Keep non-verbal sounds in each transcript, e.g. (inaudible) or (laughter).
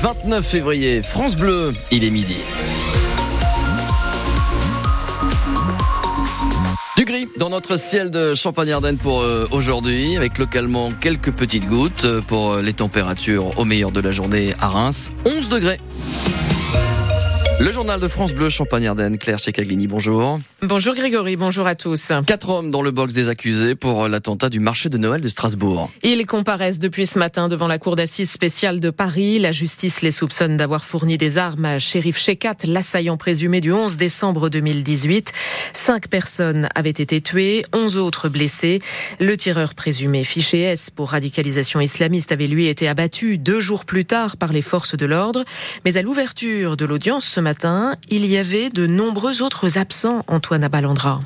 29 février. France Bleu, il est midi. Du gris dans notre ciel de Champagne-Ardenne pour euh, aujourd'hui, avec localement quelques petites gouttes euh, pour euh, les températures au meilleur de la journée à Reims. 11 degrés. Le journal de France Bleu Champagne-Ardenne, Claire Checaglini, bonjour. Bonjour Grégory, bonjour à tous. Quatre hommes dans le box des accusés pour l'attentat du marché de Noël de Strasbourg. Ils comparaissent depuis ce matin devant la cour d'assises spéciale de Paris. La justice les soupçonne d'avoir fourni des armes à Shérif Shekat, l'assaillant présumé du 11 décembre 2018. Cinq personnes avaient été tuées, onze autres blessées. Le tireur présumé fiché S pour radicalisation islamiste avait lui été abattu deux jours plus tard par les forces de l'ordre. Mais à l'ouverture de l'audience ce matin, il y avait de nombreux autres absents, Antoine Abalandra.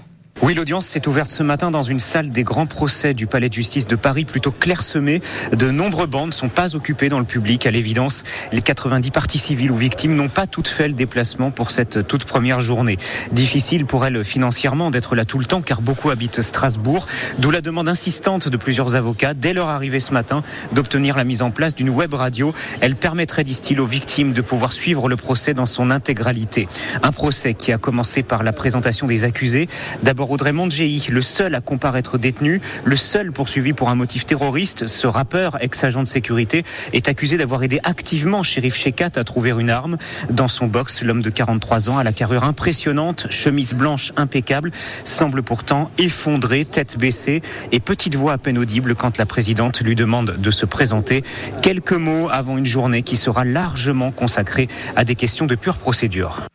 Oui, l'audience s'est ouverte ce matin dans une salle des grands procès du Palais de justice de Paris, plutôt clairsemée. De nombreuses bandes ne sont pas occupées dans le public. À l'évidence, les 90 parties civiles ou victimes n'ont pas toutes fait le déplacement pour cette toute première journée. Difficile pour elles financièrement d'être là tout le temps, car beaucoup habitent Strasbourg. D'où la demande insistante de plusieurs avocats, dès leur arrivée ce matin, d'obtenir la mise en place d'une web radio. Elle permettrait, disent-ils, aux victimes de pouvoir suivre le procès dans son intégralité. Un procès qui a commencé par la présentation des accusés. D'abord Audrey Mondgei, le seul à comparaître détenu, le seul poursuivi pour un motif terroriste, ce rappeur, ex-agent de sécurité, est accusé d'avoir aidé activement Shérif Shekat à trouver une arme. Dans son box, l'homme de 43 ans, à la carrure impressionnante, chemise blanche impeccable, semble pourtant effondré, tête baissée et petite voix à peine audible quand la présidente lui demande de se présenter. Quelques mots avant une journée qui sera largement consacrée à des questions de pure procédure.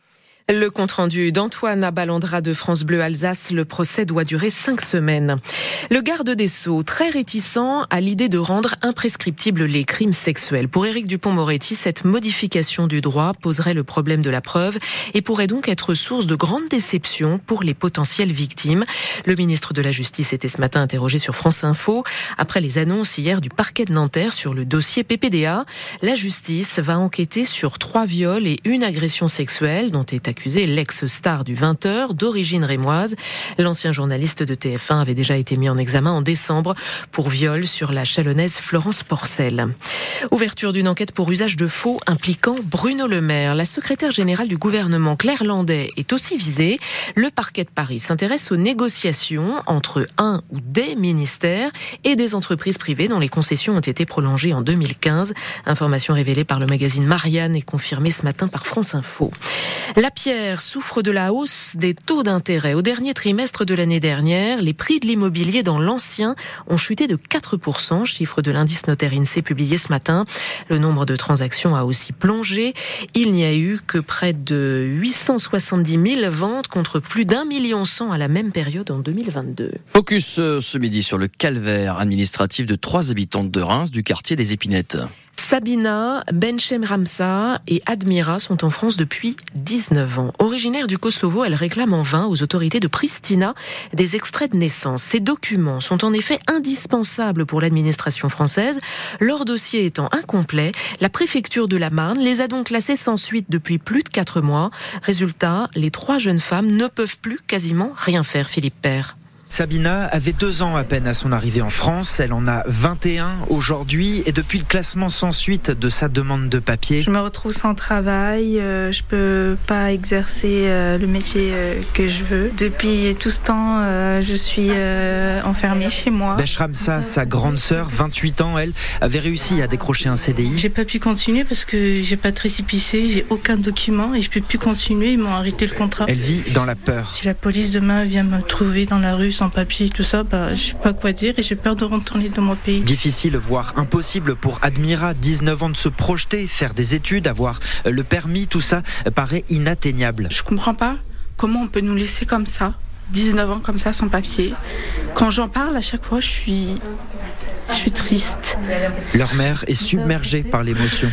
Le compte-rendu d'Antoine Abalandra de France Bleu Alsace, le procès doit durer cinq semaines. Le garde des Sceaux, très réticent à l'idée de rendre imprescriptibles les crimes sexuels. Pour Éric Dupont-Moretti, cette modification du droit poserait le problème de la preuve et pourrait donc être source de grande déception pour les potentielles victimes. Le ministre de la Justice était ce matin interrogé sur France Info. Après les annonces hier du parquet de Nanterre sur le dossier PPDA, la justice va enquêter sur trois viols et une agression sexuelle dont est accusé l'ex-star du 20h d'origine rémoise. L'ancien journaliste de TF1 avait déjà été mis en examen en décembre pour viol sur la chalonnaise Florence Porcel. Ouverture d'une enquête pour usage de faux impliquant Bruno Le Maire. La secrétaire générale du gouvernement Claire Landais est aussi visée. Le parquet de Paris s'intéresse aux négociations entre un ou des ministères et des entreprises privées dont les concessions ont été prolongées en 2015. Information révélée par le magazine Marianne et confirmée ce matin par France Info. La Pierre souffre de la hausse des taux d'intérêt. Au dernier trimestre de l'année dernière, les prix de l'immobilier dans l'ancien ont chuté de 4%, chiffre de l'indice notaire INSEE publié ce matin. Le nombre de transactions a aussi plongé. Il n'y a eu que près de 870 000 ventes contre plus d'un million cent à la même période en 2022. Focus euh, ce midi sur le calvaire administratif de trois habitantes de Reims du quartier des Épinettes. Sabina, Benchem Ramsa et Admira sont en France depuis 19 ans. Originaires du Kosovo, elles réclament en vain aux autorités de Pristina des extraits de naissance. Ces documents sont en effet indispensables pour l'administration française. Leur dossier étant incomplet, la préfecture de la Marne les a donc classés sans suite depuis plus de 4 mois. Résultat, les trois jeunes femmes ne peuvent plus quasiment rien faire, Philippe Père. Sabina avait deux ans à peine à son arrivée en France. Elle en a 21 aujourd'hui. Et depuis le classement sans suite de sa demande de papier. Je me retrouve sans travail. Euh, je peux pas exercer euh, le métier euh, que je veux. Depuis tout ce temps, je suis enfermée chez moi. Beshramsa, sa grande sœur, 28 ans, elle, avait réussi à décrocher un CDI. J'ai pas pu continuer parce que j'ai pas de récépissé, j'ai aucun document et je peux plus continuer. Ils m'ont arrêté le contrat. Elle vit dans la peur. Si la police demain vient me trouver dans la rue sans papier, tout ça, bah, je sais pas quoi dire et j'ai peur de retourner dans mon pays. Difficile, voire impossible pour Admira, 19 ans, de se projeter, faire des études, avoir le permis, tout ça paraît inatteignable. Je comprends pas comment on peut nous laisser comme ça, 19 ans comme ça, sans papier. Quand j'en parle, à chaque fois, je suis suis triste. Leur mère est submergée par l'émotion.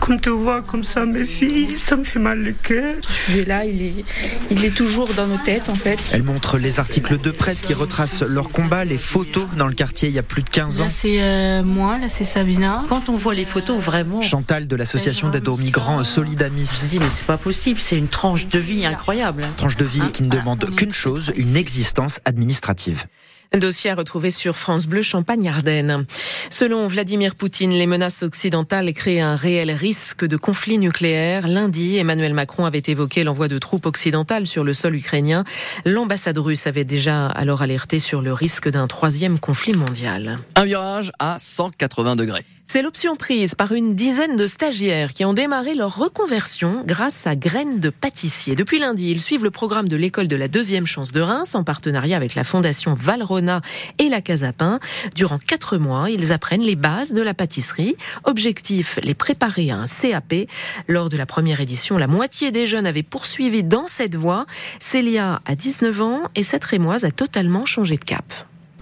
Comme te voit comme ça, mes filles, ça me fait mal le cœur. Ce sujet-là, il est, il est toujours dans nos têtes, en fait. Elle montre les articles de presse qui retracent leur combat, les photos dans le quartier il y a plus de 15 ans. Là, c'est euh, moi, là, c'est Sabina. Quand on voit les photos, vraiment. Chantal de l'association d'aide aux migrants Solidamis. Je me dis, mais c'est pas possible, c'est une tranche de vie incroyable. Tranche de vie qui ne demande qu'une chose, une existence administrative. Un dossier à retrouver sur France Bleu Champagne-Ardenne. Selon Vladimir Poutine, les menaces occidentales créent un réel risque de conflit nucléaire. Lundi, Emmanuel Macron avait évoqué l'envoi de troupes occidentales sur le sol ukrainien. L'ambassade russe avait déjà alors alerté sur le risque d'un troisième conflit mondial. Un virage à 180 degrés. C'est l'option prise par une dizaine de stagiaires qui ont démarré leur reconversion grâce à Graines de pâtissier. Depuis lundi, ils suivent le programme de l'école de la deuxième chance de Reims en partenariat avec la fondation Valrona et la Casapin. Durant quatre mois, ils apprennent les bases de la pâtisserie. Objectif, les préparer à un CAP. Lors de la première édition, la moitié des jeunes avaient poursuivi dans cette voie. Célia a 19 ans et cette rémoise a totalement changé de cap.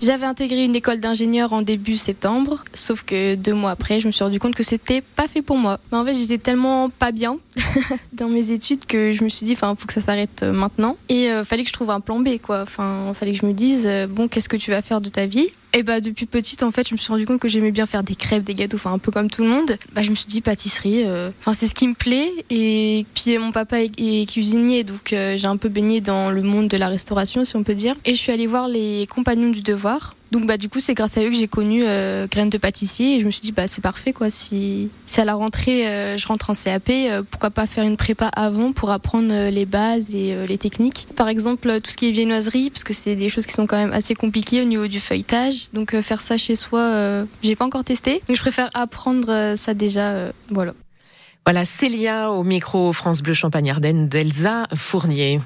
J'avais intégré une école d'ingénieur en début septembre, sauf que deux mois après, je me suis rendu compte que c'était pas fait pour moi. En fait, j'étais tellement pas bien (laughs) dans mes études que je me suis dit, enfin, faut que ça s'arrête euh, maintenant. Et euh, fallait que je trouve un plan B, quoi. Enfin, fallait que je me dise, euh, bon, qu'est-ce que tu vas faire de ta vie? Et bah depuis petite en fait je me suis rendu compte que j'aimais bien faire des crêpes, des gâteaux, enfin un peu comme tout le monde. Bah je me suis dit pâtisserie, enfin c'est ce qui me plaît. Et puis mon papa est, cuisinier donc j'ai un peu baigné dans le monde de la restauration si on peut dire. Et je suis allée voir les compagnons du devoir donc bah du coup c'est grâce à eux que j'ai connu euh, graines de pâtissier et je me suis dit bah c'est parfait quoi si, à la rentrée euh, je rentre en CAP euh, pourquoi pas faire une prépa avant pour apprendre les bases et les techniques. Par exemple tout ce qui est viennoiserie parce que c'est des choses qui sont quand même assez compliquées au niveau du feuilletage donc faire ça chez soi j'ai pas encore testé donc je préfère apprendre ça déjà voilà. Voilà Célia au micro France Bleu Champagne Ardenne d'Elsa Fournier.